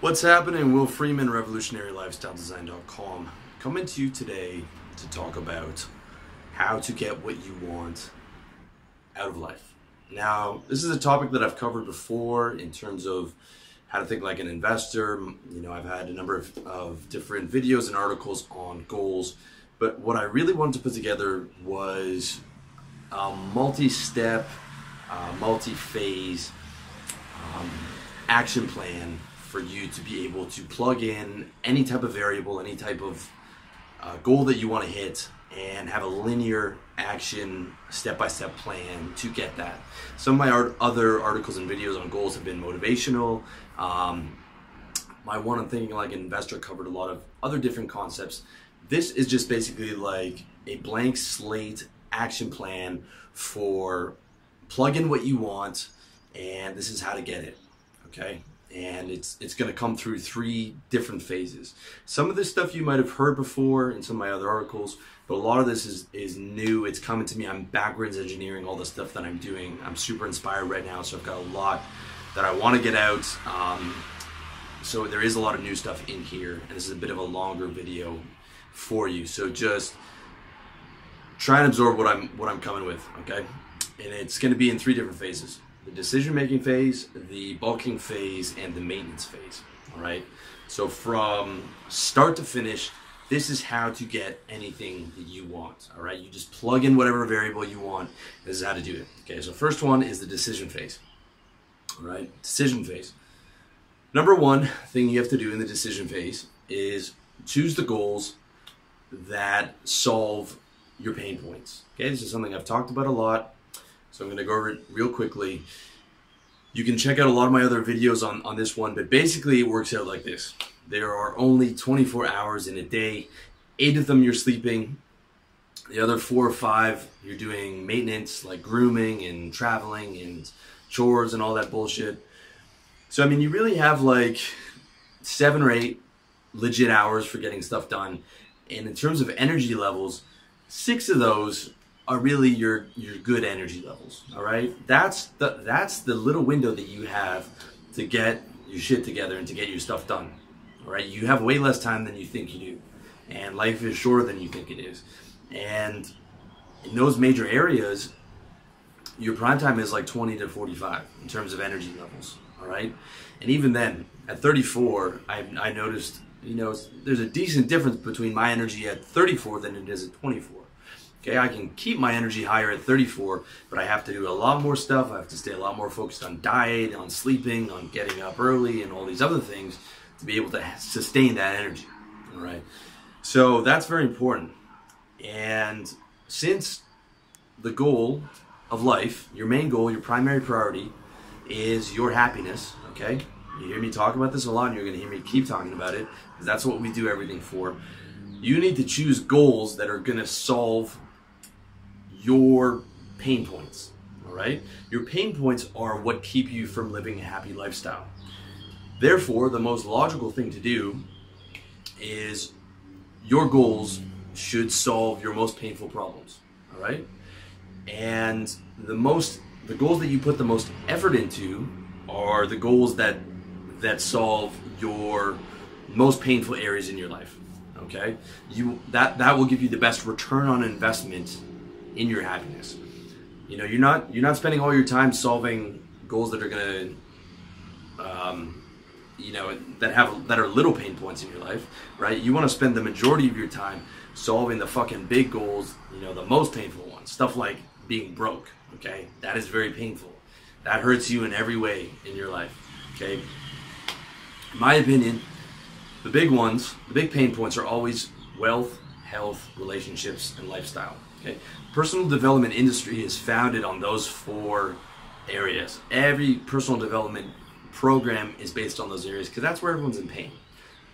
What's happening? Will Freeman, RevolutionaryLifestyleDesign.com, coming to you today to talk about how to get what you want out of life. Now, this is a topic that I've covered before in terms of how to think like an investor. You know, I've had a number of, of different videos and articles on goals, but what I really wanted to put together was a multi step, uh, multi phase um, action plan for you to be able to plug in any type of variable, any type of uh, goal that you want to hit, and have a linear action step by step plan to get that. Some of my art- other articles and videos on goals have been motivational. Um, my one on thinking like an investor covered a lot of other different concepts. This is just basically like a blank slate action plan for plug in what you want, and this is how to get it. Okay, and it's it's going to come through three different phases. Some of this stuff you might have heard before in some of my other articles, but a lot of this is is new. It's coming to me. I'm backwards engineering all the stuff that I'm doing. I'm super inspired right now, so I've got a lot that I want to get out. Um, so there is a lot of new stuff in here, and this is a bit of a longer video for you. So just try and absorb what I'm what I'm coming with, okay? And it's going to be in three different phases the decision making phase, the bulking phase, and the maintenance phase. All right. So from start to finish, this is how to get anything that you want. All right. You just plug in whatever variable you want. This is how to do it. Okay. So first one is the decision phase. All right. Decision phase. Number one thing you have to do in the decision phase is choose the goals that solve your pain points. Okay. This is something I've talked about a lot so I'm going to go over it real quickly. You can check out a lot of my other videos on, on this one, but basically it works out like this. There are only 24 hours in a day. Eight of them you're sleeping. The other four or five you're doing maintenance like grooming and traveling and chores and all that bullshit. So I mean you really have like seven or eight legit hours for getting stuff done. And in terms of energy levels, six of those are really your your good energy levels. All right, that's the that's the little window that you have to get your shit together and to get your stuff done. All right, you have way less time than you think you do, and life is shorter than you think it is. And in those major areas, your prime time is like 20 to 45 in terms of energy levels. All right, and even then, at 34, I, I noticed you know there's a decent difference between my energy at 34 than it is at 24 Okay, I can keep my energy higher at 34, but I have to do a lot more stuff. I have to stay a lot more focused on diet, on sleeping, on getting up early, and all these other things to be able to sustain that energy. All right. So that's very important. And since the goal of life, your main goal, your primary priority, is your happiness, okay? You hear me talk about this a lot, and you're going to hear me keep talking about it, because that's what we do everything for. You need to choose goals that are going to solve your pain points. All right? Your pain points are what keep you from living a happy lifestyle. Therefore, the most logical thing to do is your goals should solve your most painful problems. All right? And the most the goals that you put the most effort into are the goals that that solve your most painful areas in your life. Okay? You that that will give you the best return on investment in your happiness. You know, you're not you're not spending all your time solving goals that are gonna, um, you know, that have that are little pain points in your life, right? You want to spend the majority of your time solving the fucking big goals, you know, the most painful ones, stuff like being broke. Okay, that is very painful. That hurts you in every way in your life. Okay, in my opinion, the big ones, the big pain points are always wealth, health, relationships, and lifestyle. Okay, personal development industry is founded on those four areas. Every personal development program is based on those areas because that's where everyone's in pain.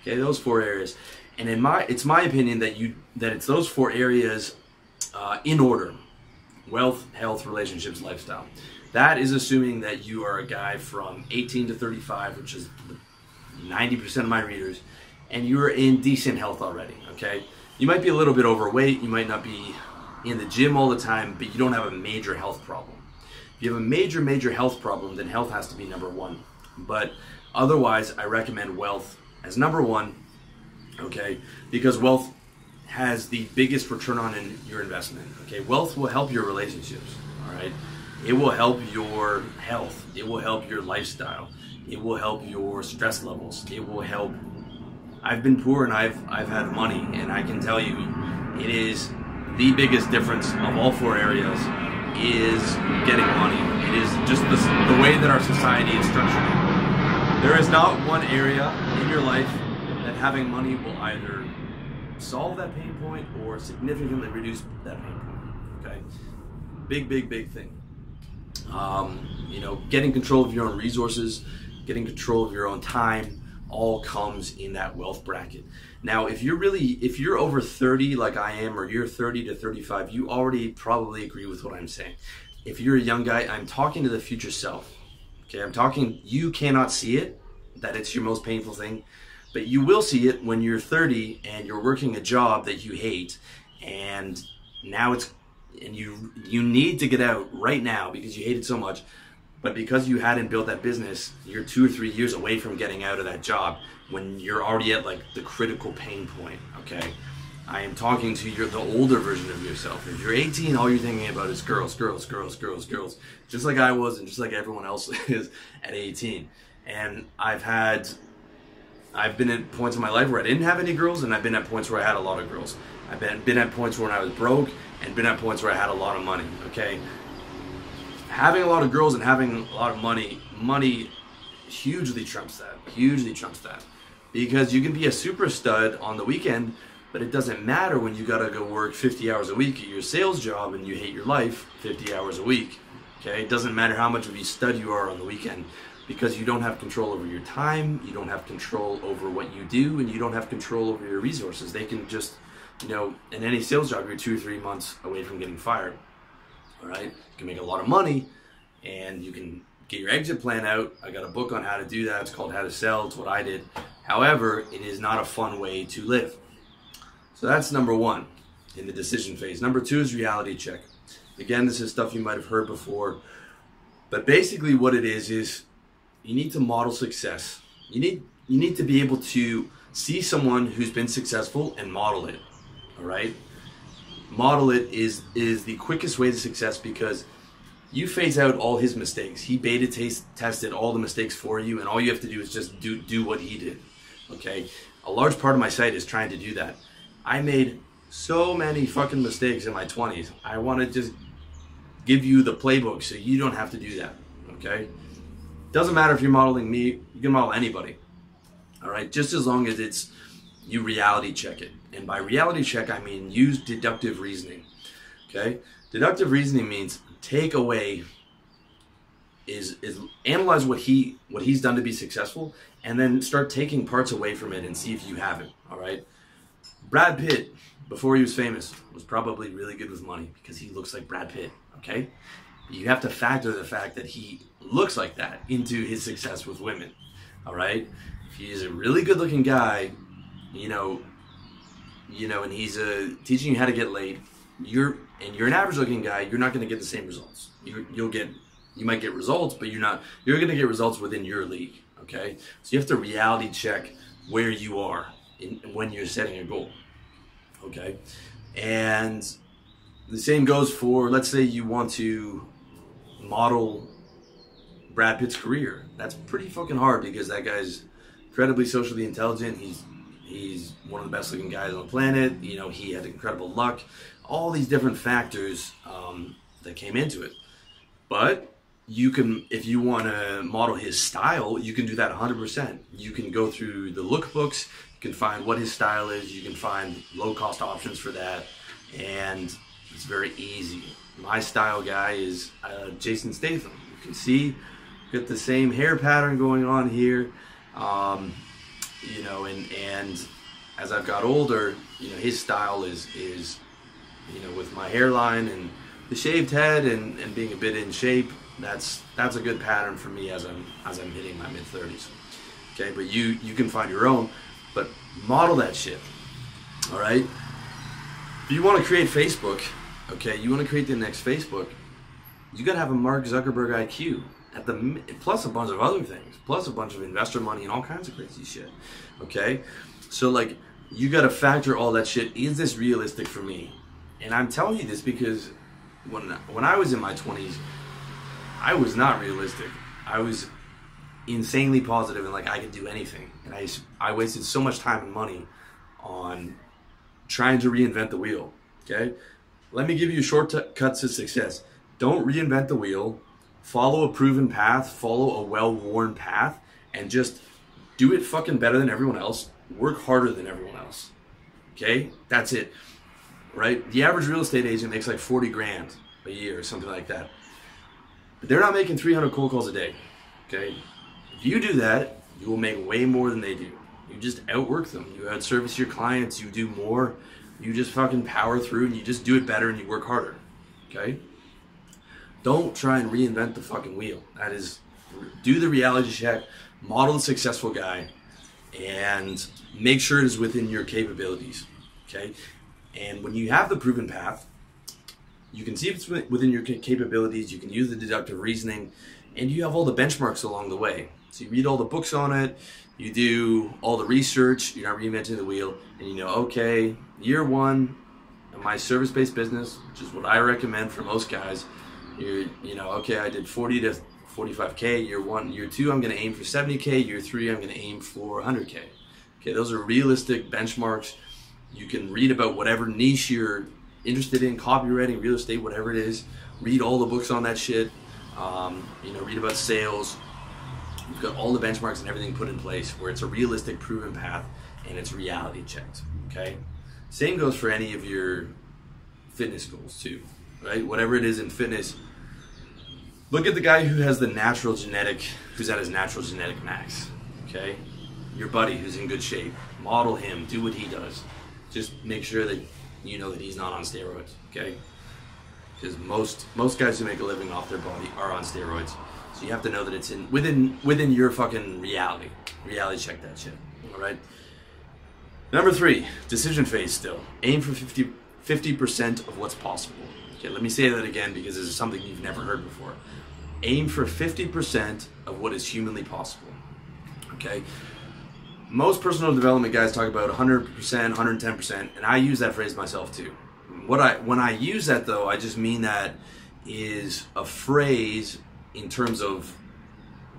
Okay, those four areas, and in my it's my opinion that you that it's those four areas uh, in order: wealth, health, relationships, lifestyle. That is assuming that you are a guy from 18 to 35, which is 90% of my readers, and you're in decent health already. Okay, you might be a little bit overweight, you might not be in the gym all the time, but you don't have a major health problem. If you have a major, major health problem, then health has to be number one. But Otherwise, I recommend wealth as number one, okay? Because wealth has the biggest return on in your investment, okay? Wealth will help your relationships, all right? It will help your health. It will help your lifestyle. It will help your stress levels. It will help. I've been poor and I've I've had money, and I can tell you, it is the biggest difference of all four areas is getting money. It is just the, the way that our society is structured. There is not one area in your life that having money will either solve that pain point or significantly reduce that pain point. Okay, big, big, big thing. Um, you know, getting control of your own resources, getting control of your own time, all comes in that wealth bracket. Now, if you're really, if you're over 30 like I am, or you're 30 to 35, you already probably agree with what I'm saying. If you're a young guy, I'm talking to the future self. Okay, I'm talking, you cannot see it, that it's your most painful thing, but you will see it when you're 30 and you're working a job that you hate, and now it's and you you need to get out right now because you hate it so much but because you hadn't built that business you're two or three years away from getting out of that job when you're already at like the critical pain point okay i am talking to your the older version of yourself if you're 18 all you're thinking about is girls girls girls girls girls just like i was and just like everyone else is at 18 and i've had I've been at points in my life where I didn't have any girls, and I've been at points where I had a lot of girls. I've been, been at points when I was broke, and been at points where I had a lot of money. Okay, having a lot of girls and having a lot of money, money hugely trumps that. Hugely trumps that, because you can be a super stud on the weekend, but it doesn't matter when you gotta go work 50 hours a week at your sales job and you hate your life 50 hours a week. Okay, it doesn't matter how much of a stud you are on the weekend because you don't have control over your time, you don't have control over what you do, and you don't have control over your resources. They can just, you know, in any sales job, you're two or three months away from getting fired. All right, you can make a lot of money, and you can get your exit plan out. I got a book on how to do that. It's called How to Sell. It's what I did. However, it is not a fun way to live. So that's number one in the decision phase. Number two is reality check. Again, this is stuff you might have heard before, but basically, what it is is you need to model success. You need you need to be able to see someone who's been successful and model it. All right? Model it is is the quickest way to success because you phase out all his mistakes. He beta taste, tested all the mistakes for you, and all you have to do is just do do what he did. Okay, a large part of my site is trying to do that. I made so many fucking mistakes in my 20s. I want to just give you the playbook so you don't have to do that. Okay, doesn't matter if you're modeling me, you can model anybody. All right, just as long as it's you reality check it. And by reality check, I mean use deductive reasoning. Okay? Deductive reasoning means take away is is analyze what he what he's done to be successful and then start taking parts away from it and see if you have it. All right? Brad Pitt before he was famous was probably really good with money because he looks like Brad Pitt, okay? You have to factor the fact that he looks like that into his success with women. All right, if he's a really good-looking guy, you know, you know, and he's uh, teaching you how to get laid, you're and you're an average-looking guy, you're not going to get the same results. You, you'll get, you might get results, but you're not. You're going to get results within your league. Okay, so you have to reality check where you are in, when you're setting a goal. Okay, and the same goes for let's say you want to model Brad Pitt's career. That's pretty fucking hard because that guy's incredibly socially intelligent. He's he's one of the best looking guys on the planet. You know, he had incredible luck. All these different factors um, that came into it. But you can, if you want to model his style, you can do that 100%. You can go through the lookbooks. You can find what his style is. You can find low cost options for that, and it's very easy. My style guy is uh, Jason Statham. You can see Got the same hair pattern going on here. Um, you know, and and as I've got older, you know, his style is is you know with my hairline and the shaved head and, and being a bit in shape. That's that's a good pattern for me as I'm as I'm hitting my mid 30s. Okay, but you you can find your own, but model that shit. All right. If you want to create Facebook, okay, you want to create the next Facebook, you got to have a Mark Zuckerberg IQ. At the plus a bunch of other things, plus a bunch of investor money and all kinds of crazy shit. Okay, so like you got to factor all that shit. Is this realistic for me? And I'm telling you this because when when I was in my 20s, I was not realistic. I was insanely positive and like I could do anything, and I I wasted so much time and money on trying to reinvent the wheel. Okay, let me give you shortcuts to success. Don't reinvent the wheel. Follow a proven path. Follow a well-worn path, and just do it fucking better than everyone else. Work harder than everyone else. Okay, that's it. Right? The average real estate agent makes like forty grand a year or something like that. But they're not making 300 cold calls a day. Okay, if you do that, you will make way more than they do. You just outwork them. You outservice your clients. You do more. You just fucking power through and you just do it better and you work harder. Okay? Don't try and reinvent the fucking wheel. That is, do the reality check, model the successful guy, and make sure it is within your capabilities. Okay? And when you have the proven path, you can see if it's within your capabilities, you can use the deductive reasoning, and you have all the benchmarks along the way. So you read all the books on it, you do all the research, you're not reinventing the wheel, and you know, okay, year one my service-based business, which is what I recommend for most guys, you're, you know, okay, I did 40 to 45K year one, year two, I'm gonna aim for 70K, year three, I'm gonna aim for 100K. Okay, those are realistic benchmarks. You can read about whatever niche you're interested in, copywriting, real estate, whatever it is. Read all the books on that shit. Um, you know, read about sales, You've got all the benchmarks and everything put in place where it's a realistic, proven path and it's reality checked. Okay. Same goes for any of your fitness goals too, right? Whatever it is in fitness. Look at the guy who has the natural genetic, who's at his natural genetic max. Okay. Your buddy who's in good shape. Model him. Do what he does. Just make sure that you know that he's not on steroids. Okay. Because most most guys who make a living off their body are on steroids. So you have to know that it's in within within your fucking reality. Reality check that shit. All right. Number three, decision phase. Still aim for 50 percent of what's possible. Okay, let me say that again because this is something you've never heard before. Aim for 50% of what is humanly possible. Okay. Most personal development guys talk about 100%, 110%, and I use that phrase myself too. What I when I use that though, I just mean that is a phrase in terms of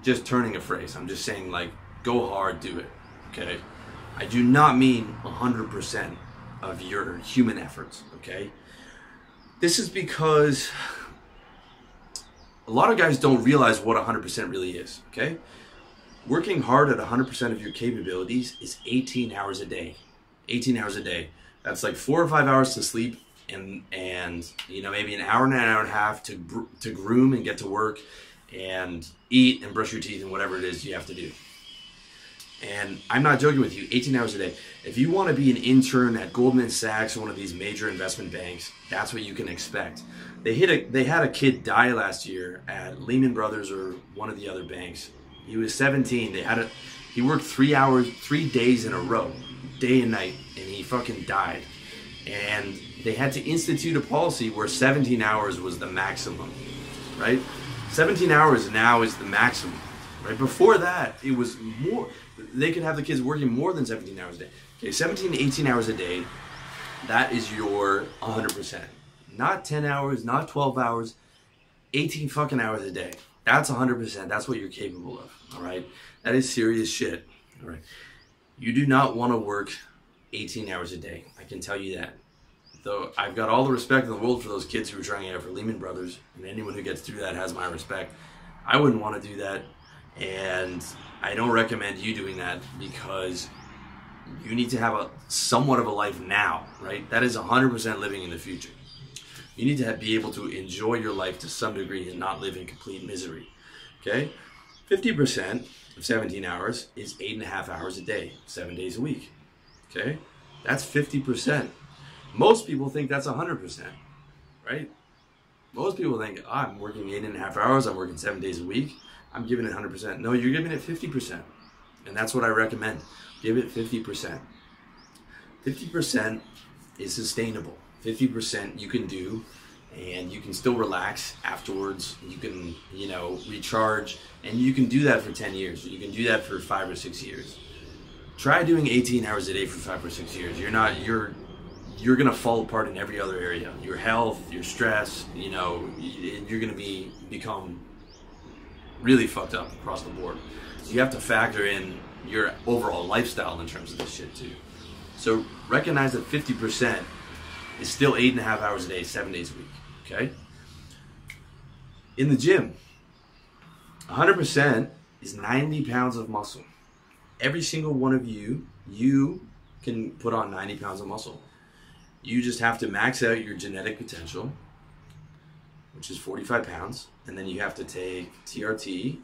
just turning a phrase. I'm just saying like go hard, do it. Okay? I do not mean 100% of your human efforts, okay? This is because a lot of guys don't realize what 100% really is, okay? Working hard at 100% of your capabilities is 18 hours a day. 18 hours a day. That's like 4 or 5 hours to sleep and and you know maybe an hour and an hour and a half to to groom and get to work and eat and brush your teeth and whatever it is you have to do. And I'm not joking with you, 18 hours a day. If you want to be an intern at Goldman Sachs or one of these major investment banks, that's what you can expect. They hit a they had a kid die last year at Lehman Brothers or one of the other banks. He was 17. They had a he worked 3 hours 3 days in a row, day and night, and he fucking died. And they had to institute a policy where 17 hours was the maximum, right? 17 hours now is the maximum, right? Before that, it was more. They could have the kids working more than 17 hours a day. Okay, 17 to 18 hours a day, that is your 100%. Not 10 hours, not 12 hours, 18 fucking hours a day. That's 100%. That's what you're capable of, all right? That is serious shit, all right? You do not want to work 18 hours a day. I can tell you that though I've got all the respect in the world for those kids who are trying out for Lehman Brothers, and anyone who gets through that has my respect. I wouldn't want to do that, and I don't recommend you doing that because you need to have a somewhat of a life now, right? That is 100% living in the future. You need to have, be able to enjoy your life to some degree and not live in complete misery. Okay? 50% of 17 hours is eight and a half hours a day, seven days a week. Okay? That's 50%. Most people think that's 100%, right? Most people think, oh, I'm working eight and a half hours, I'm working seven days a week, I'm giving it 100%. No, you're giving it 50%. And that's what I recommend. Give it 50%. 50% is sustainable. 50% you can do and you can still relax afterwards. You can, you know, recharge, and you can do that for 10 years. You can do that for five or six years. Try doing 18 hours a day for five or six years. You're not, you're, you're gonna fall apart in every other area. Your health, your stress, you know, you're gonna be become really fucked up across the board. So you have to factor in your overall lifestyle in terms of this shit too. So recognize that 50% is still eight and a half hours a day, seven days a week. Okay? In the gym, 100% is 90 pounds of muscle. Every single one of you, you can put on 90 pounds of muscle. You just have to max out your genetic potential, which is 45 pounds, and then you have to take TRT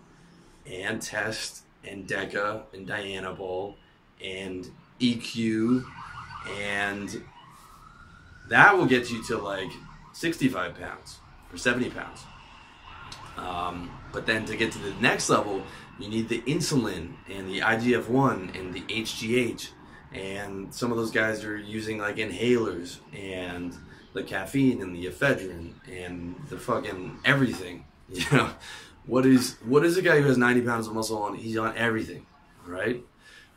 and test and DECA and Dianabol and EQ and that will get you to like 65 pounds or 70 pounds. Um, but then to get to the next level, you need the insulin and the IGF 1 and the HGH. And some of those guys are using like inhalers and the caffeine and the ephedrine and the fucking everything. You know, what is what is a guy who has 90 pounds of muscle on? He's on everything, right?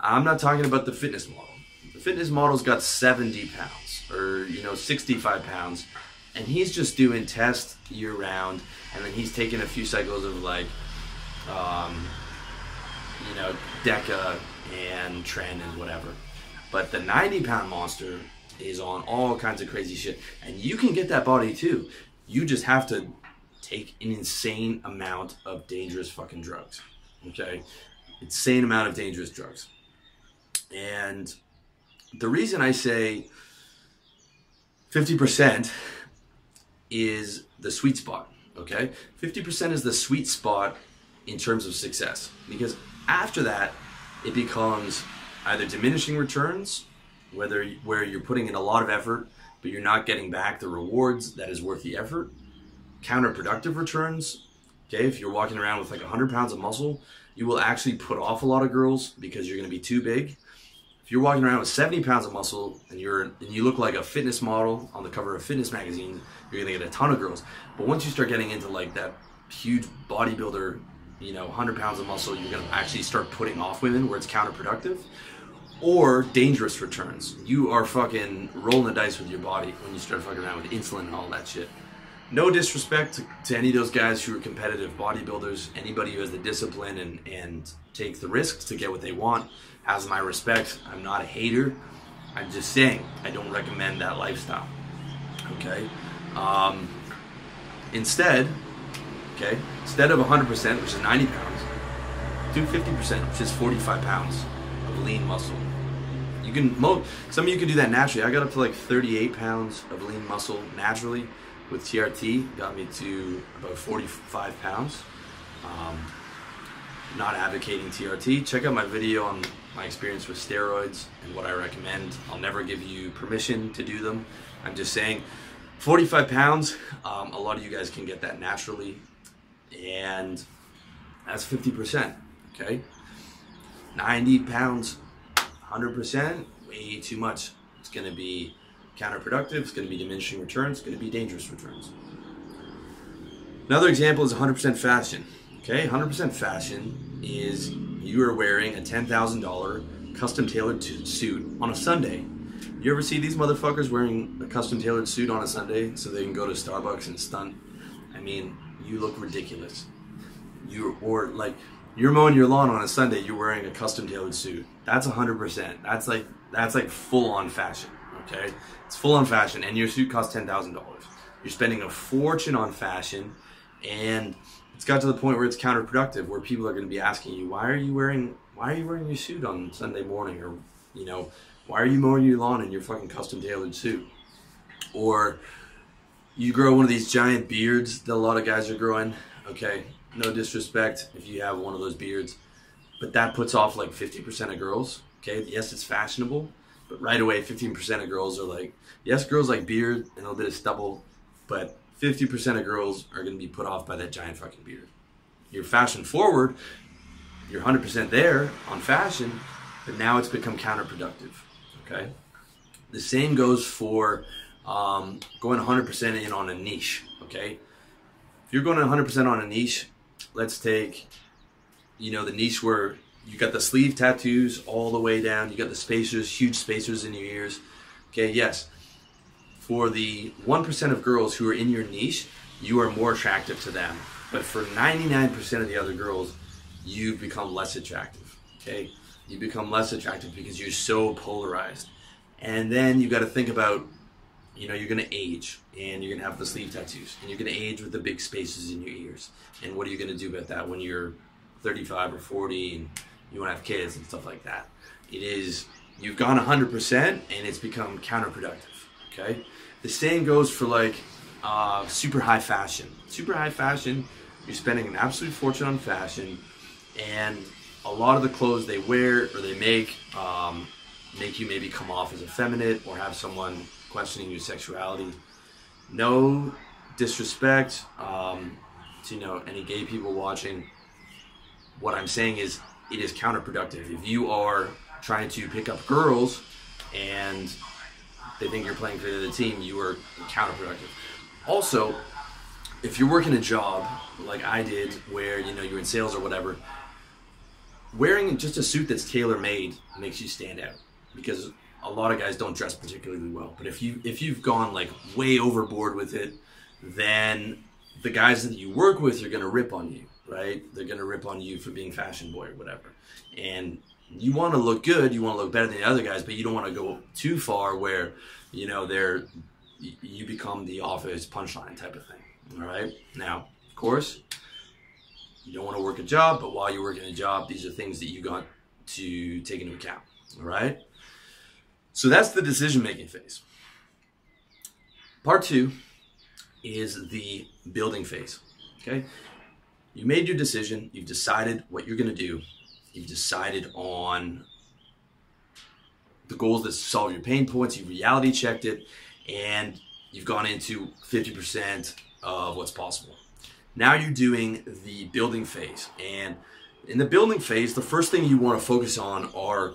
I'm not talking about the fitness model. The fitness model's got 70 pounds or you know 65 pounds and he's just doing tests year round, and then he's taking a few cycles of like, um, you know, Deca and Tren and whatever. But the 90 pound monster is on all kinds of crazy shit, and you can get that body too. You just have to take an insane amount of dangerous fucking drugs. Okay, insane amount of dangerous drugs, and the reason I say 50% is the sweet spot. Okay, 50% is the sweet spot in terms of success because after that, it becomes either diminishing returns, whether where you're putting in a lot of effort but you're not getting back the rewards that is worth the effort, counterproductive returns. Okay, if you're walking around with like 100 pounds of muscle, you will actually put off a lot of girls because you're going to be too big if you're walking around with 70 pounds of muscle and you're and you look like a fitness model on the cover of fitness magazine, you're gonna get a ton of girls. But once you start getting into like that huge bodybuilder, you know, 100 pounds of muscle, you're gonna actually start putting off women where it's counterproductive. Or dangerous returns. You are fucking rolling the dice with your body when you start fucking around with insulin and all that shit. No disrespect to, to any of those guys who are competitive bodybuilders, anybody who has the discipline and, and takes the risks to get what they want has my respect. I'm not a hater. I'm just saying I don't recommend that lifestyle. Okay. Um, instead, okay, instead of 100%, which is 90 pounds, do 50%, which is 45 pounds of lean muscle. You can, some of you can do that naturally. I got up to like 38 pounds of lean muscle naturally with TRT. Got me to about 45 pounds. Um, not advocating TRT. Check out my video on my experience with steroids and what I recommend. I'll never give you permission to do them. I'm just saying 45 pounds, um, a lot of you guys can get that naturally. And that's 50%, okay? 90 pounds, 100%, way too much. It's gonna be counterproductive, it's gonna be diminishing returns, it's gonna be dangerous returns. Another example is 100% fashion. Okay, 100% fashion is you are wearing a $10,000 custom tailored suit on a Sunday. You ever see these motherfuckers wearing a custom tailored suit on a Sunday so they can go to Starbucks and stunt? I mean, you look ridiculous. You or like you're mowing your lawn on a Sunday, you're wearing a custom tailored suit. That's 100%. That's like that's like full on fashion, okay? It's full on fashion and your suit costs $10,000. You're spending a fortune on fashion and it's got to the point where it's counterproductive, where people are going to be asking you, why are you wearing, why are you wearing your suit on Sunday morning, or you know, why are you mowing your lawn in your fucking custom tailored suit, or you grow one of these giant beards that a lot of guys are growing. Okay, no disrespect if you have one of those beards, but that puts off like 50% of girls. Okay, yes, it's fashionable, but right away, 15% of girls are like, yes, girls like beard and a little bit of stubble, but 50% of girls are going to be put off by that giant fucking beard. You're fashion forward, you're 100% there on fashion, but now it's become counterproductive. Okay? The same goes for um, going 100% in on a niche, okay? If you're going 100% on a niche, let's take, you know, the niche where you got the sleeve tattoos all the way down, you got the spacers, huge spacers in your ears, okay? Yes, for the 1% of girls who are in your niche, you are more attractive to them. But for 99% of the other girls, you become less attractive, okay? You become less attractive because you're so polarized. And then you got to think about, you know, you're going to age and you're going to have the sleeve tattoos and you're going to age with the big spacers in your ears. And what are you going to do about that when you're 35 or 40 and you want to have kids and stuff like that? It is, you've gone 100% and it's become counterproductive, okay? The same goes for like uh, super high fashion. Super high fashion, you're spending an absolute fortune on fashion and a lot of the clothes they wear or they make um, make you maybe come off as effeminate or have someone questioning your sexuality. No disrespect um, to you know any gay people watching. What I'm saying is it is counterproductive. If you are trying to pick up girls and they think you're playing for the team, you are counterproductive. Also, if you're working a job like I did, where you know you're in sales or whatever, wearing just a suit that's tailor made makes you stand out because a lot of guys don't dress particularly well. But if you if you've gone like way overboard with it, then the guys that you work with are gonna rip on you, right? They're gonna rip on you for being fashion boy or whatever. And you want to look good, you want to look better than the other guys, but you don't want to go too far where you know they're you become the office punchline type of thing. All right. Now, of course, you don't want to work a job, but while you're working a job, these are things that you got to take into account. All right. So that's the decision making phase. Part two is the building phase. Okay. You made your decision, you've decided what you're going to do, you've decided on the goals that solve your pain points, you've reality checked it, and you've gone into 50% of what's possible. Now you're doing the building phase. And in the building phase, the first thing you want to focus on are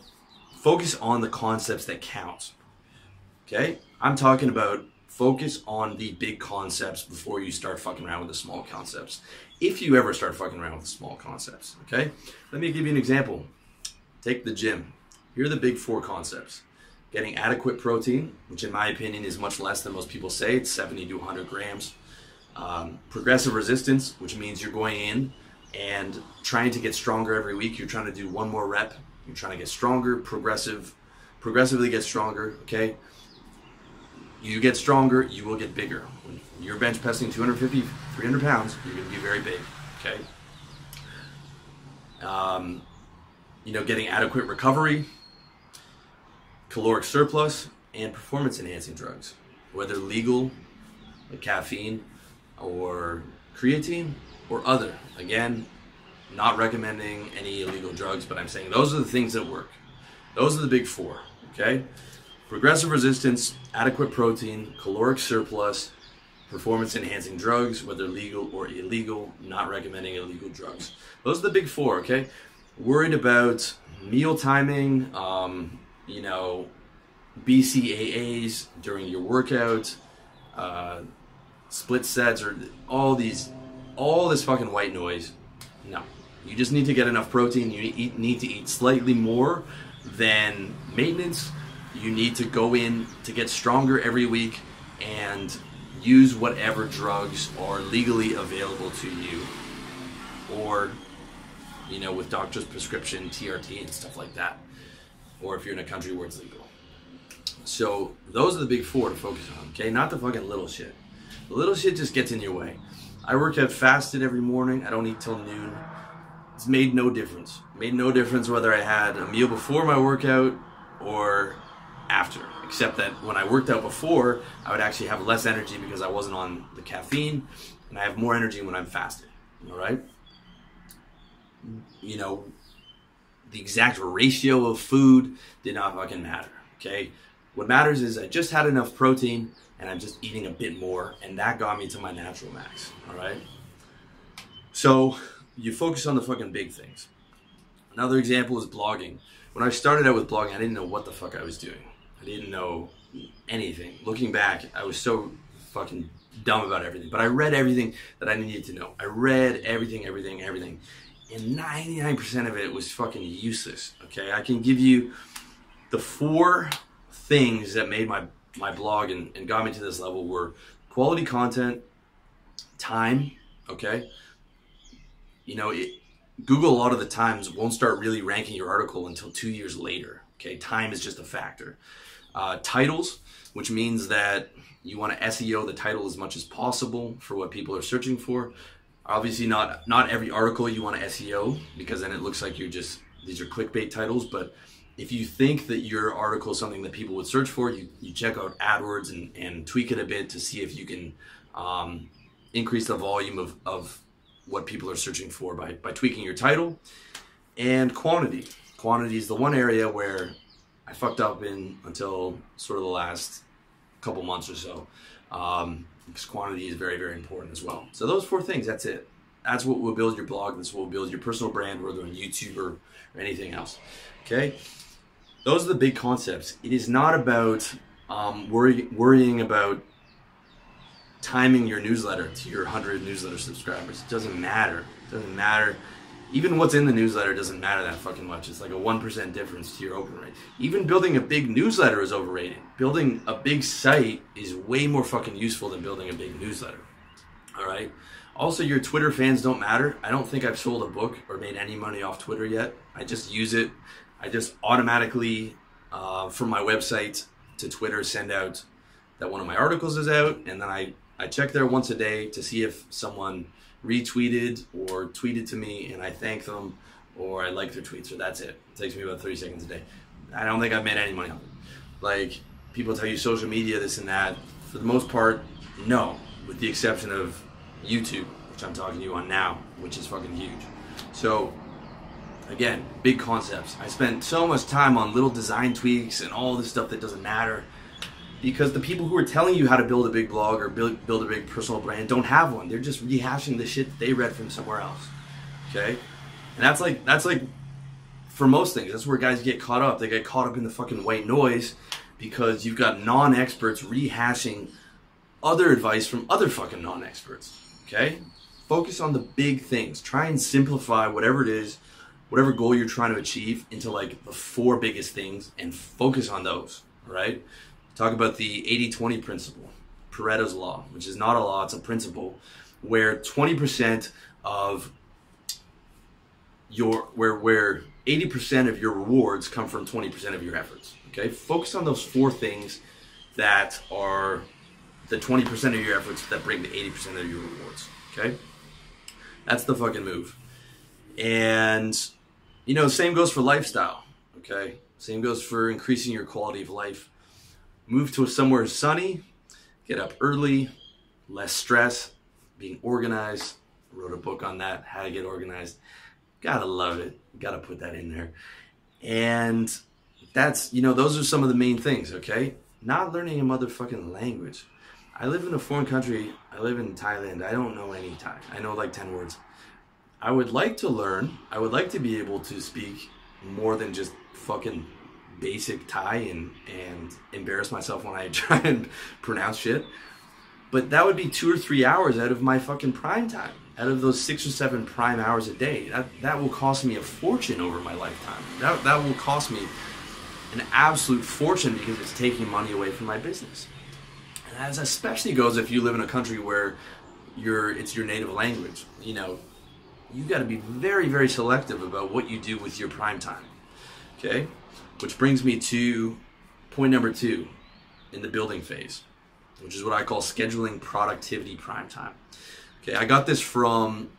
focus on the concepts that count. Okay? I'm talking about focus on the big concepts before you start fucking around with the small concepts. If you ever start fucking around with small concepts, okay? Let me give you an example. Take the gym. Here are the big four concepts. Getting adequate protein, which in my opinion is much less than most people say. It's 70 to 100 grams um, progressive resistance, which means you're going in and trying to get stronger every week. You're trying to do one more rep. You're trying to get stronger, progressive, progressively get stronger. Okay. You get stronger, you will get bigger. When you're bench pressing 250, 300 pounds, you're going to be very big. Okay. Um, you know, getting adequate recovery, caloric surplus, and performance enhancing drugs, whether legal, like caffeine, or creatine or other. Again, not recommending any illegal drugs, but I'm saying those are the things that work. Those are the big four, okay? Progressive resistance, adequate protein, caloric surplus, performance enhancing drugs, whether legal or illegal, not recommending illegal drugs. Those are the big four, okay? Worried about meal timing, um, you know, BCAAs during your workout, uh, split sets or all these, all this fucking white noise. No, you just need to get enough protein. You need to eat slightly more than maintenance. You need to go in to get stronger every week and use whatever drugs are legally available to you or you know with doctor's prescription TRT and stuff like that or if you're in a country where it's legal so those are the big four to focus on okay not the fucking little shit the little shit just gets in your way. I work out fasted every morning. I don't eat till noon. It's made no difference. Made no difference whether I had a meal before my workout or after. Except that when I worked out before, I would actually have less energy because I wasn't on the caffeine, and I have more energy when I'm fasted. All right? You know, the exact ratio of food did not fucking matter. Okay? What matters is I just had enough protein and I'm just eating a bit more, and that got me to my natural max. All right. So you focus on the fucking big things. Another example is blogging. When I started out with blogging, I didn't know what the fuck I was doing. I didn't know anything. Looking back, I was so fucking dumb about everything. But I read everything that I needed to know. I read everything, everything, everything. And 99% of it was fucking useless. Okay? I can give you the four things that made my, my blog and, and got me to this level were quality content, time, okay? You know, it, Google a lot of the times won't start really ranking your article until two years later. Okay, time is just a factor. Uh, titles, which means that you want to SEO the title as much as possible for what people are searching for. Obviously, not not every article you want to SEO because then it looks like you're just these are clickbait titles. But if you think that your article is something that people would search for, you, you check out AdWords and, and tweak it a bit to see if you can um, increase the volume of, of what people are searching for by, by tweaking your title and quantity. Quantity is the one area where I fucked up in until sort of the last couple months or so. Um, because quantity is very, very important as well. So those four things, that's it. That's what will build your blog. That's what will build your personal brand, whether on YouTube or, or anything else. Okay, those are the big concepts. It is not about um, worry, worrying about timing your newsletter to your 100 newsletter subscribers. It doesn't matter. It doesn't matter. Even what's in the newsletter doesn't matter that fucking much. It's like a 1% difference to your open rate. Even building a big newsletter is overrated. Building a big site is way more fucking useful than building a big newsletter. All right? Also, your Twitter fans don't matter. I don't think I've sold a book or made any money off Twitter yet. I just use it. I just automatically, uh, from my website to Twitter, send out that one of my articles is out, and then I I check there once a day to see if someone retweeted or tweeted to me and I thank them or I like their tweets or that's it. It takes me about 30 seconds a day. I don't think I've made any money on it. Like people tell you social media, this and that. For the most part, no, with the exception of YouTube, which I'm talking to you on now, which is fucking huge. So again, big concepts. I spent so much time on little design tweaks and all this stuff that doesn't matter because the people who are telling you how to build a big blog or build, build a big personal brand don't have one. They're just rehashing the shit that they read from somewhere else. Okay? And that's like that's like for most things, that's where guys get caught up. They get caught up in the fucking white noise because you've got non-experts rehashing other advice from other fucking non-experts. Okay? Focus on the big things. Try and simplify whatever it is, whatever goal you're trying to achieve into like the four biggest things and focus on those, right? Talk about the 80-20 principle, Pareto's law, which is not a law, it's a principle, where 20% of your where where 80% of your rewards come from 20% of your efforts. Okay? Focus on those four things that are the 20% of your efforts that bring the 80% of your rewards. Okay? That's the fucking move. And you know, same goes for lifestyle. Okay? Same goes for increasing your quality of life move to somewhere sunny, get up early, less stress, being organized. Wrote a book on that, how to get organized. Gotta love it. Gotta put that in there. And that's, you know, those are some of the main things, okay? Not learning a motherfucking language. I live in a foreign country. I live in Thailand. I don't know any Thai. I know like 10 words. I would like to learn. I would like to be able to speak more than just fucking basic Thai and and embarrass myself when I try and pronounce shit. But that would be two or three hours out of my fucking prime time. Out of those six or seven prime hours a day. That that will cost me a fortune over my lifetime. That that will cost me an absolute fortune because it's taking money away from my business. And as especially goes if you live in a country where your it's your native language. You know, you got to be very very selective about what you do with your prime time. Okay? Which brings me to point number two in the building phase, which is what I call scheduling productivity prime time. Okay, I got this from,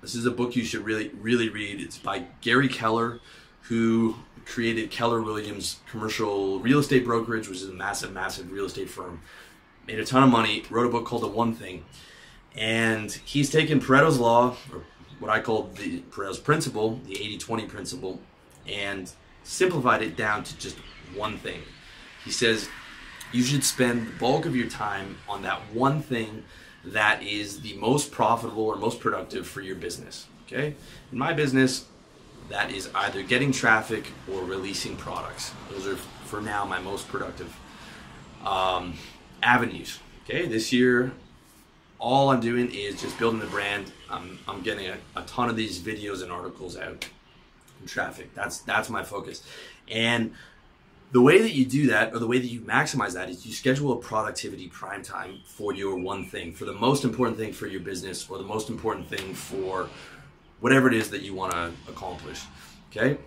this is a book you should really, really read. It's by Gary Keller, who created Keller Williams Commercial Real Estate Brokerage, which is a massive, massive real estate firm. Made a ton of money, wrote a book called The One Thing. And he's taken Pareto's Law, or what I call the Pareto's Principle, the 80 20 principle, and simplified it down to just one thing. He says you should spend the bulk of your time on that one thing that is the most profitable or most productive for your business. Okay? In my business, that is either getting traffic or releasing products. Those are, for now, my most productive um, avenues. Okay, this year, all I'm doing is just building the brand. I'm, I'm getting a, a ton of these videos and articles out traffic. That's that's my focus, and the way that you do that or the way that you maximize that is you schedule a productivity prime time for your one thing for the most important thing for your business or the most important thing for whatever it is that you want to accomplish. Okay?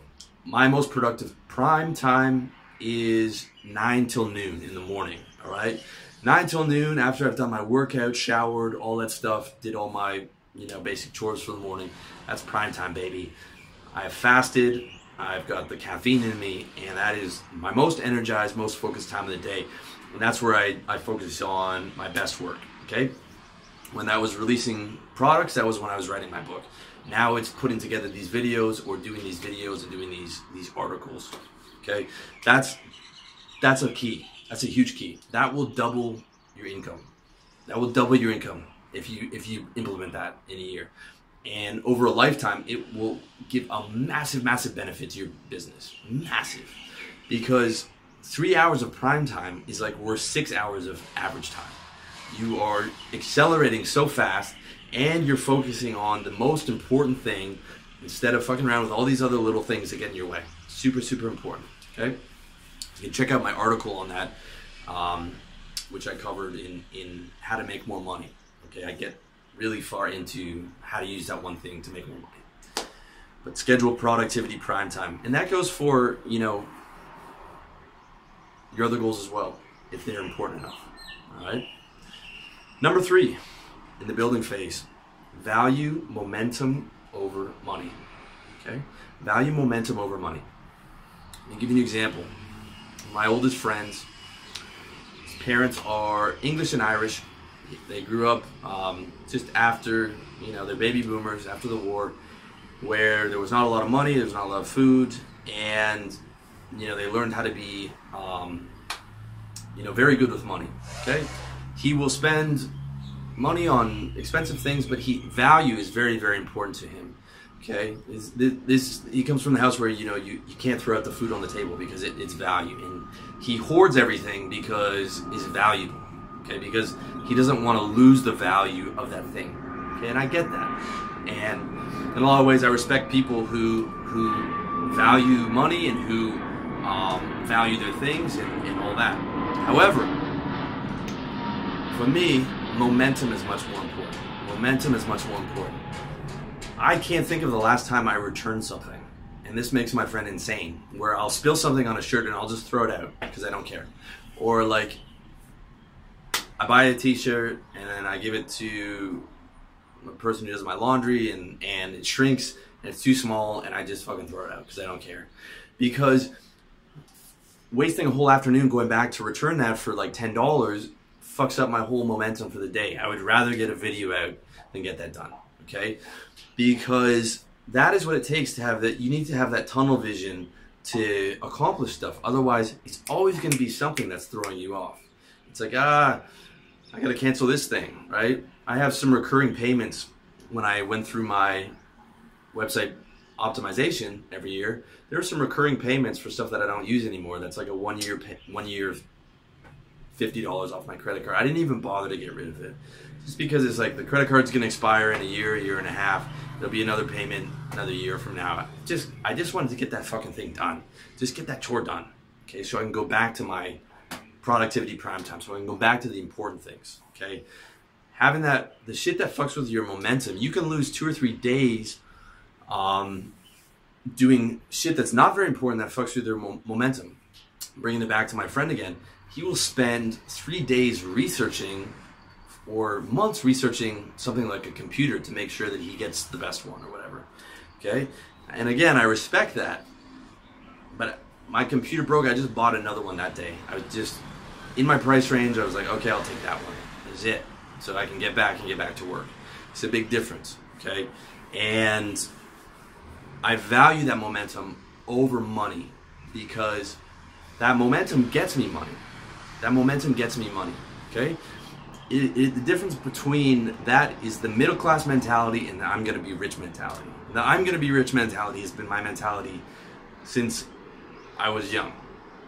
My most productive prime time is 9 till noon in the morning all right? 9 till noon after i've done my workout showered all that stuff did all my you know basic chores for the morning. That's prime time baby i have fasted I've got the caffeine in me, and that is my most energized, most focused time of the day. And that's where I, I focus on my best work. Okay? When I was releasing products, that was when I was writing my book. Now it's putting together these videos or doing these videos and doing these these articles. Okay? That's that's a key. That's a huge key. That will double your income. That will double your income if you if you implement that in a year and over a lifetime it will give a massive massive benefit to your business. Massive. Because three hours of prime time is like worth six hours of average time. You are accelerating so fast and you're focusing on the most important thing instead of fucking around with all these other little things that get in your way. Super super important okay? You can check out my article on that um, which i covered in in how to make more money okay? I get really far into how to use that one thing to make more money. But schedule productivity prime time. And that goes for, you know, your other goals as well, if they're important enough. All right. Number three, in the building phase, value momentum over money. Okay? Value momentum over money. Let me give you an example. My oldest friends, his parents are English and Irish, they grew up um, just after you know they're baby boomers after the war, where there was not a lot of money, there was not a lot of food, and you know they learned how to be um, you know very good with money. Okay, he will spend money on expensive things, but he value is very very important to him. Okay, this, this he comes from the house where you know you, you can't throw out the food on the table because it, it's value, and he hoards everything because it's valuable okay? Because he doesn't want to lose the value of that thing, okay? And I get that. And in a lot of ways, I respect people who who value money and who um, value their things and, and all that. However, for me, momentum is much more important. Momentum is much more important. I can't think of the last time I returned something, and this makes my friend insane. Where I'll spill something on a shirt and I'll just throw it out because I don't care, or like I buy a T-shirt and then I give it to a person who does my laundry, and and it shrinks and it's too small, and I just fucking throw it out because I don't care. Because wasting a whole afternoon going back to return that for like ten dollars fucks up my whole momentum for the day. I would rather get a video out than get that done. Okay, because that is what it takes to have that. You need to have that tunnel vision to accomplish stuff. Otherwise, it's always going to be something that's throwing you off. It's like ah I got to cancel this thing, right? I have some recurring payments when I went through my website optimization every year. There are some recurring payments for stuff that I don't use anymore. That's like a one year pay, one year fifty dollars off my credit card. I didn't even bother to get rid of it, just because it's like the credit card's gonna expire in a year, a year and a half. There'll be another payment another year from now. Just I just wanted to get that fucking thing done. Just get that chore done. Okay, so I can go back to my productivity prime time. So I can go back to the important things. Okay. Having that, the shit that fucks with your momentum, you can lose two or three days um, doing shit that's not very important that fucks with their mo- momentum. Bringing it back to my friend again, he will spend three days researching or months researching something like a computer to make sure that he gets the best one or whatever. Okay. And again, I respect that. But my computer broke. I just bought another one that day. I was just in my price range, I was like, okay, I'll take that one. That's it. So I can get back and get back to work. It's a big difference, okay? And I value that momentum over money because that momentum gets me money. That momentum gets me money, okay? It, it, the difference between that is the middle class mentality and the I'm gonna be rich mentality. The I'm gonna be rich mentality has been my mentality since I was young,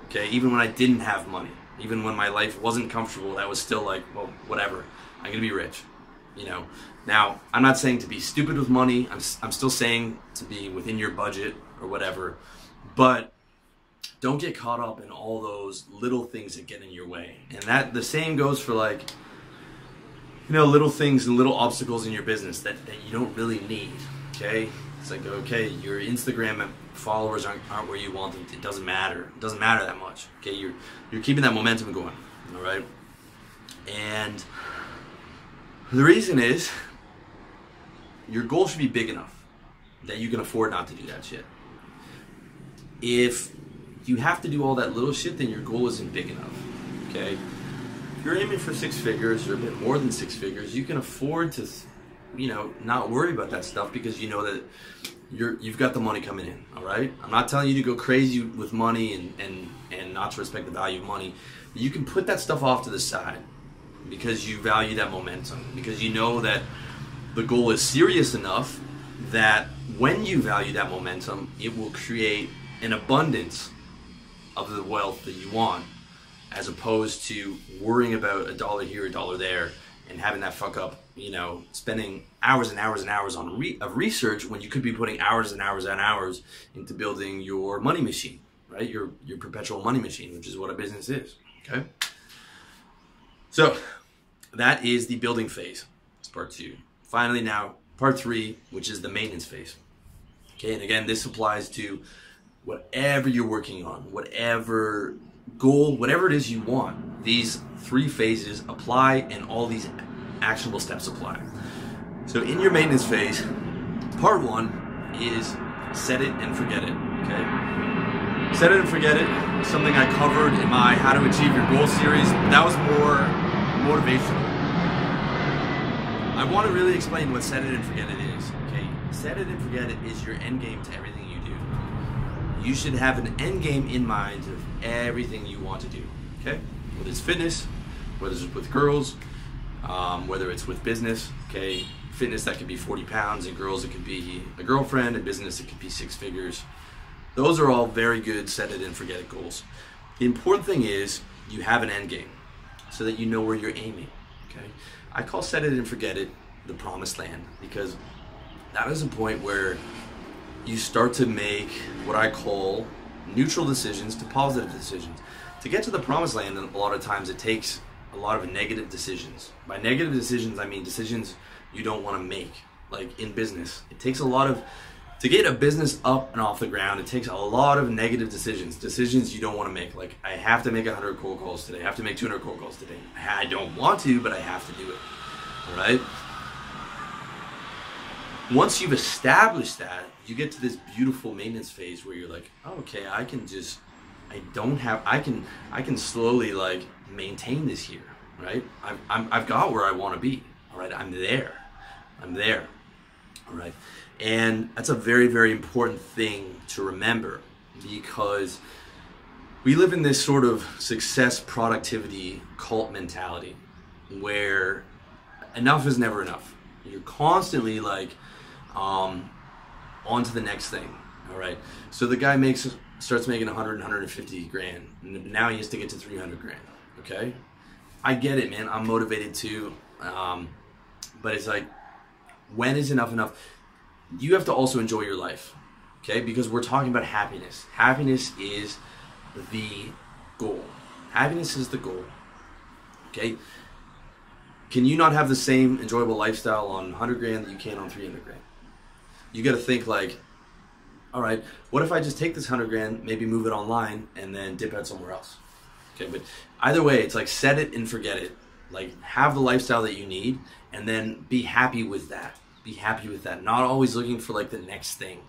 okay? Even when I didn't have money Even when my life wasn't comfortable, that was still like, well, whatever. I'm gonna be rich. You know. Now, I'm not saying to be stupid with money. I'm I'm still saying to be within your budget or whatever. But don't get caught up in all those little things that get in your way. And that the same goes for like you know, little things and little obstacles in your business that, that you don't really need. Okay? It's like, okay, your Instagram followers aren't, aren't where you want them. It doesn't matter. It doesn't matter that much. Okay? You're you're keeping that momentum going. All right? And the reason is your goal should be big enough that you can afford not to do that shit. If you have to do all that little shit, then your goal isn't big enough. Okay? If you're aiming for six figures or a bit more than six figures, you can afford to, you know, not worry about that stuff because you know that you're you've got the money coming in. All right. I'm not telling you to go crazy with money and and and not to respect the value of money. You can put that stuff off to the side because you value that momentum because you know that the goal is serious enough that when you value that momentum, it will create an abundance of the wealth that you want, as opposed to worrying about a dollar here, a dollar there, and having that fuck up. You know, spending hours and hours and hours on re- of research when you could be putting hours and hours and hours into building your money machine, right? Your your perpetual money machine, which is what a business is. Okay. So that is the building phase. It's part two. Finally, now part three, which is the maintenance phase. Okay, and again, this applies to whatever you're working on, whatever goal, whatever it is you want. These three phases apply, and all these actionable steps apply. So, in your maintenance phase, part one is set it and forget it. Okay, set it and forget it. Something I covered in my How to Achieve Your Goal series. That was more motivational. I want to really explain what set it and forget it is. Okay, set it and forget it is your end game to everything you do. You should have an end game in mind of everything you want to do. Okay, whether it's fitness, whether it's with girls, um, whether it's with business. Okay, fitness that could be 40 pounds, and girls it could be a girlfriend, and business it could be six figures. Those are all very good set it and forget it goals. The important thing is you have an end game so that you know where you're aiming. Okay, I call set it and forget it the promised land because that is a point where you start to make what I call neutral decisions to positive decisions. To get to the promised land, a lot of times it takes a lot of negative decisions. By negative decisions, I mean decisions you don't want to make. Like in business, it takes a lot of to get a business up and off the ground. It takes a lot of negative decisions, decisions you don't want to make. Like I have to make 100 cold calls today. I have to make 200 cold calls today. I don't want to, but I have to do it. All right. Once you've established that, you get to this beautiful maintenance phase where you're like, oh, okay, I can just, I don't have, I can, I can slowly like maintain this here, right? I've, I'm, I've got where I want to be. All right, I'm there, I'm there. All right, and that's a very, very important thing to remember because we live in this sort of success productivity cult mentality where enough is never enough. You're constantly like um, on to the next thing. All right. So the guy makes starts making 100, 150 grand. And now he has to get to 300 grand. Okay. I get it, man. I'm motivated too. Um, but it's like, when is enough enough? You have to also enjoy your life. Okay. Because we're talking about happiness. Happiness is the goal. Happiness is the goal. Okay. Can you not have the same enjoyable lifestyle on 100 grand that you can on 300 grand? you got to think like, all right, what if I just take this 100 grand, maybe move it online, and then dip out somewhere else? Okay, but either way, it's like set it and forget it. Like have the lifestyle that you need, and then be happy with that. Be happy with that. Not always looking for like the next thing.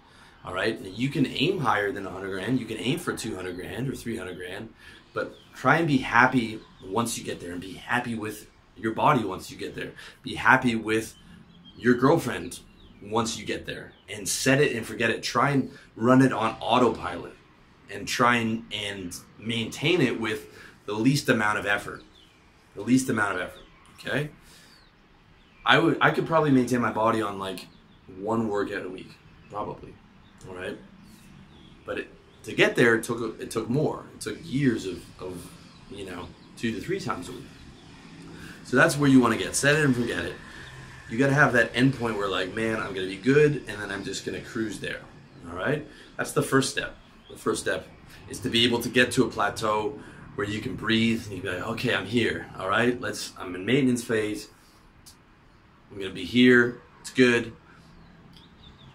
All right, you can aim higher than 100 grand. You can aim for 200 grand or 300 grand, but try and be happy once you get there, and be happy with your body once you get there. Be happy with your girlfriend once you get there and set it and forget it. Try and run it on autopilot and try and, and maintain it with the least amount of effort. The least amount of effort. Okay? I would I could probably maintain my body on like one workout a week. Probably. Alright? But it, to get there it took it took more. It took years of, of you know, two to three times a week. So that's where you want to get. Set it and forget it. You got to have that endpoint where, like, man, I'm to be good, and then I'm just to cruise there. All right? That's the first step. The first step is to be able to get to a plateau where you can breathe and you be like, okay, I'm here. All right, let's. I'm in maintenance phase. I'm to be here. It's good.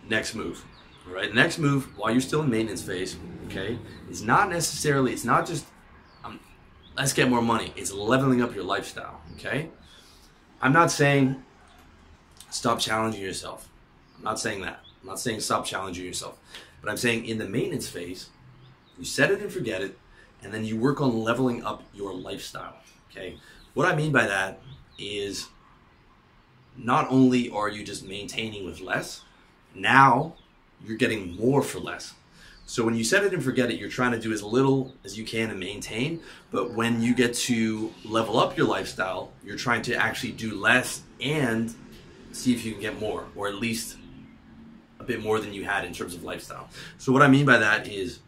Next move. All right, next move while you're still in maintenance phase, okay, is not necessarily. It's not just um, let's get more money. It's leveling up your lifestyle. Okay, I'm not saying stop challenging yourself. I'm not saying that. I'm not saying stop challenging yourself. But I'm saying in the maintenance phase, you set it and forget it, and then you work on leveling up your lifestyle. Okay? What I mean by that is not only are you just maintaining with less, now you're getting more for less. So when you set it and forget it, you're trying to do as little as you can and maintain. But when you get to level up your lifestyle, you're trying to actually do less and see if you can get more, or at least a bit more than you had in terms of lifestyle. So what I mean by that is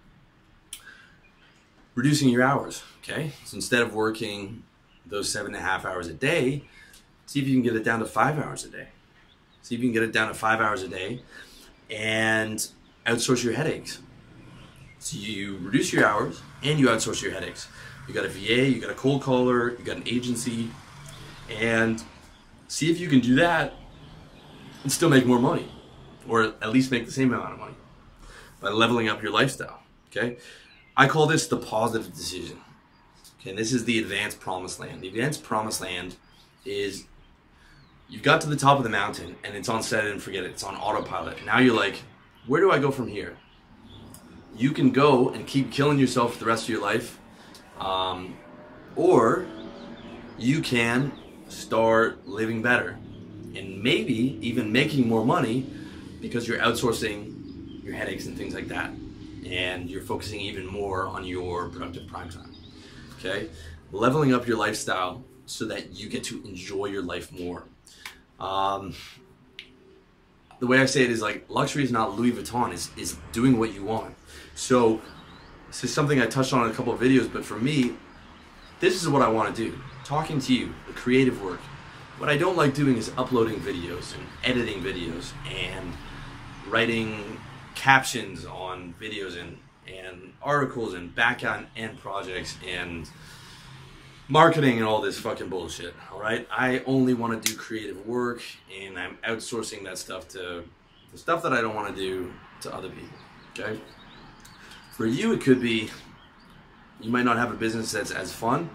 reducing your hours. Okay, so instead of working those seven and a half hours a day, see if you can get it down to five hours a day. See if you can get it down to five hours a day, and outsource your headaches. So you reduce your hours and you outsource your headaches. You got a VA, you got a cold caller, you got an agency, and see if you can do that and still make more money, or at least make the same amount of money by leveling up your lifestyle. Okay, I call this the positive decision. Okay, and this is the advanced promised land. The advanced promised land is you've got to the top of the mountain and it's on set and forget it. It's on autopilot. Now you're like, where do I go from here? You can go and keep killing yourself for the rest of your life, um, or you can start living better and maybe even making more money because you're outsourcing your headaches and things like that and you're focusing even more on your productive prime time okay? Leveling up your lifestyle so that you get to enjoy your life more. Um, the way i say it is like luxury is not louis vuitton is, is doing what you want. So this is something i touched on in a couple of videos but for me this is what i want to do talking to you the creative work. What I don't like doing is uploading videos and editing videos and writing captions on videos and, and articles and back on end projects and marketing and all this fucking bullshit. All right, I only want to do creative work, and I'm outsourcing that stuff to the stuff that I don't want to do to other people. Okay, for you, it could be you might not have a business that's as fun,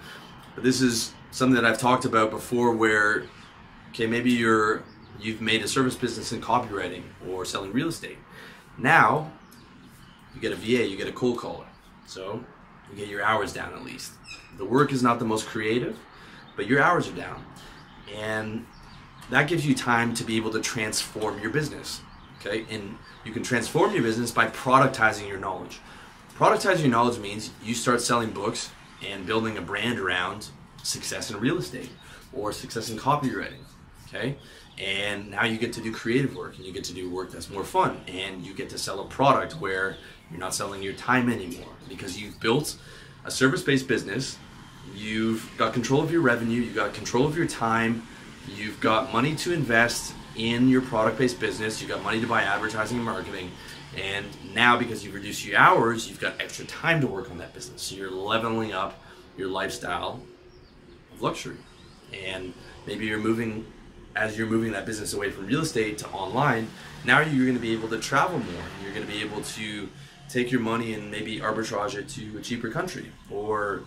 but this is something that I've talked about before where okay maybe you're you've made a service business in copywriting or selling real estate now you get a VA you get a cold caller so you get your hours down at least the work is not the most creative but your hours are down and that gives you time to be able to transform your business okay and you can transform your business by productizing your knowledge productizing your knowledge means you start selling books and building a brand around success in real estate or success in copywriting. Okay? And now you get to do creative work and you get to do work that's more fun and you get to sell a product where you're not selling your time anymore because you've built a service based business. You've got control of your revenue, you've got control of your time, you've got money to invest in your product based business, you've got money to buy advertising and marketing. And now, because you've reduced your hours, you've got extra time to work on that business. So you're leveling up your lifestyle of luxury. And maybe you're moving, as you're moving that business away from real estate to online, now you're going to be able to travel more. You're going to be able to take your money and maybe arbitrage it to a cheaper country. Or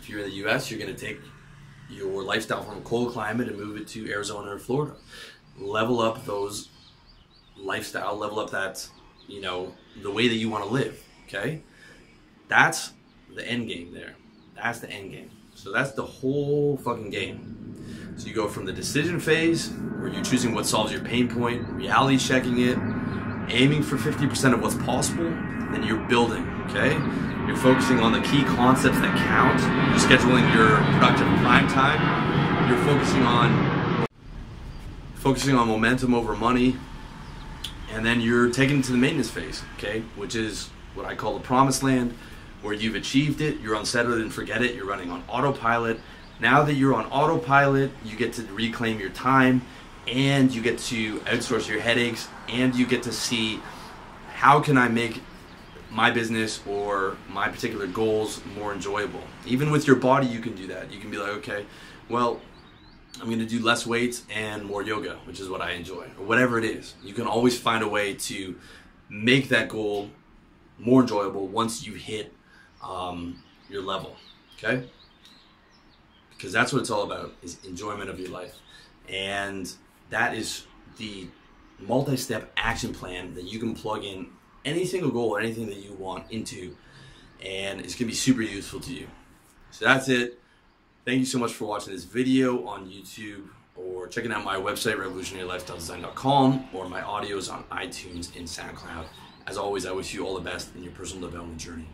if you're in the US, you're going to take your lifestyle from a cold climate and move it to Arizona or Florida. Level up those lifestyle, level up that, you know, the way that you want to live. Okay? That's the end game there. That's the end game. So that's the whole fucking game. So you go from the decision phase, where you're choosing what solves your pain point, reality checking it, aiming for 50% of what's possible, then you're building, okay? You're focusing on the key concepts that count. You're scheduling your productive prime time. You're focusing on focusing on momentum over money. And then you're taking to the maintenance phase, okay? Which is what I call the promised land, where you've achieved it, you're unsettled and forget it, you're running on autopilot. Now that you're on autopilot, you get to reclaim your time and you get to outsource your headaches and you get to see how can I make my business or my particular goals more enjoyable. Even with your body, you can do that. You can be like, okay, well, I'm going to do less weights and more yoga, which is what I enjoy, or whatever it is. You can always find a way to make that goal more enjoyable once you hit um, your level. Okay, because that's what it's all about is enjoyment of your life, and that is the multi-step action plan that you can plug in any single goal or anything that you want into, and it's gonna be super useful to you. So that's it. Thank you so much for watching this video on YouTube or checking out my website, revolutionarylifestyledesign.com, or my audios on iTunes and SoundCloud. As always, I wish you all the best in your personal development journey.